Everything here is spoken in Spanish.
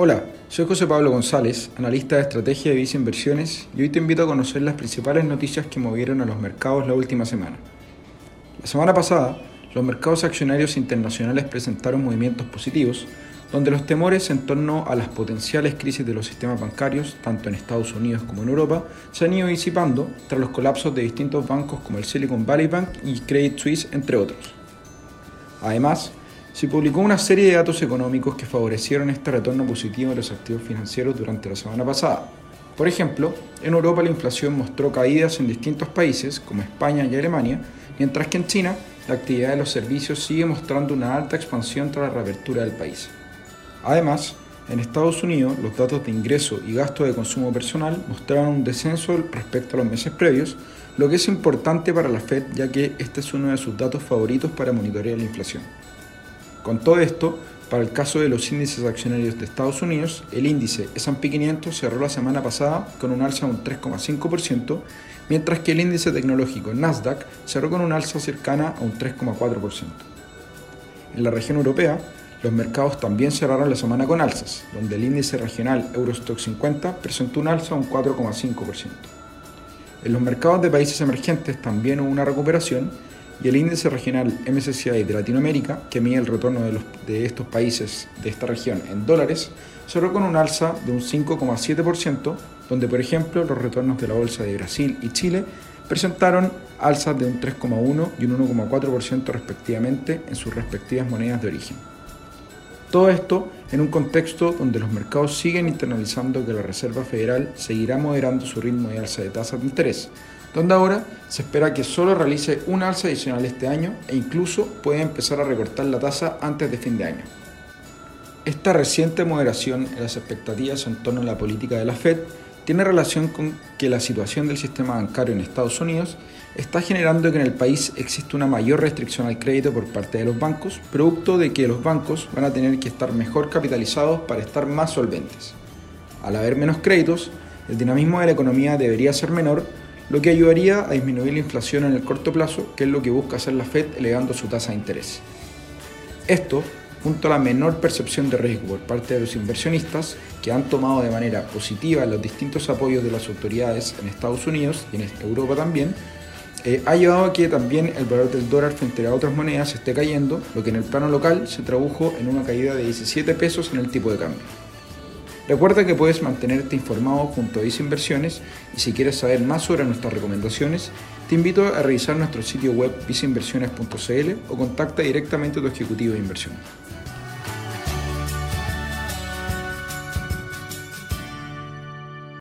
Hola, soy José Pablo González, analista de estrategia de Visa Inversiones, y hoy te invito a conocer las principales noticias que movieron a los mercados la última semana. La semana pasada, los mercados accionarios internacionales presentaron movimientos positivos, donde los temores en torno a las potenciales crisis de los sistemas bancarios, tanto en Estados Unidos como en Europa, se han ido disipando tras los colapsos de distintos bancos como el Silicon Valley Bank y Credit Suisse, entre otros. Además, se publicó una serie de datos económicos que favorecieron este retorno positivo de los activos financieros durante la semana pasada. Por ejemplo, en Europa la inflación mostró caídas en distintos países como España y Alemania, mientras que en China la actividad de los servicios sigue mostrando una alta expansión tras la reapertura del país. Además, en Estados Unidos, los datos de ingreso y gasto de consumo personal mostraron un descenso respecto a los meses previos, lo que es importante para la Fed ya que este es uno de sus datos favoritos para monitorear la inflación. Con todo esto, para el caso de los índices accionarios de Estados Unidos, el índice S&P 500 cerró la semana pasada con un alza de un 3,5%, mientras que el índice tecnológico Nasdaq cerró con un alza cercana a un 3,4%. En la región europea, los mercados también cerraron la semana con alzas, donde el índice regional Eurostock 50 presentó un alza de un 4,5%. En los mercados de países emergentes también hubo una recuperación y el índice regional MSCI de Latinoamérica, que mide el retorno de, los, de estos países de esta región en dólares, cerró con un alza de un 5,7%, donde por ejemplo los retornos de la bolsa de Brasil y Chile presentaron alzas de un 3,1 y un 1,4% respectivamente en sus respectivas monedas de origen. Todo esto en un contexto donde los mercados siguen internalizando que la Reserva Federal seguirá moderando su ritmo de alza de tasas de interés, donde ahora se espera que solo realice una alza adicional este año e incluso puede empezar a recortar la tasa antes de fin de año. Esta reciente moderación en las expectativas en torno a la política de la Fed tiene relación con que la situación del sistema bancario en Estados Unidos está generando que en el país existe una mayor restricción al crédito por parte de los bancos, producto de que los bancos van a tener que estar mejor capitalizados para estar más solventes. Al haber menos créditos, el dinamismo de la economía debería ser menor, lo que ayudaría a disminuir la inflación en el corto plazo, que es lo que busca hacer la Fed elevando su tasa de interés. Esto junto a la menor percepción de riesgo por parte de los inversionistas, que han tomado de manera positiva los distintos apoyos de las autoridades en Estados Unidos y en Europa también, eh, ha llevado a que también el valor del dólar frente a otras monedas esté cayendo, lo que en el plano local se tradujo en una caída de 17 pesos en el tipo de cambio. Recuerda que puedes mantenerte informado junto a Visa Inversiones y si quieres saber más sobre nuestras recomendaciones, te invito a revisar nuestro sitio web visainversiones.cl o contacta directamente a tu ejecutivo de inversión.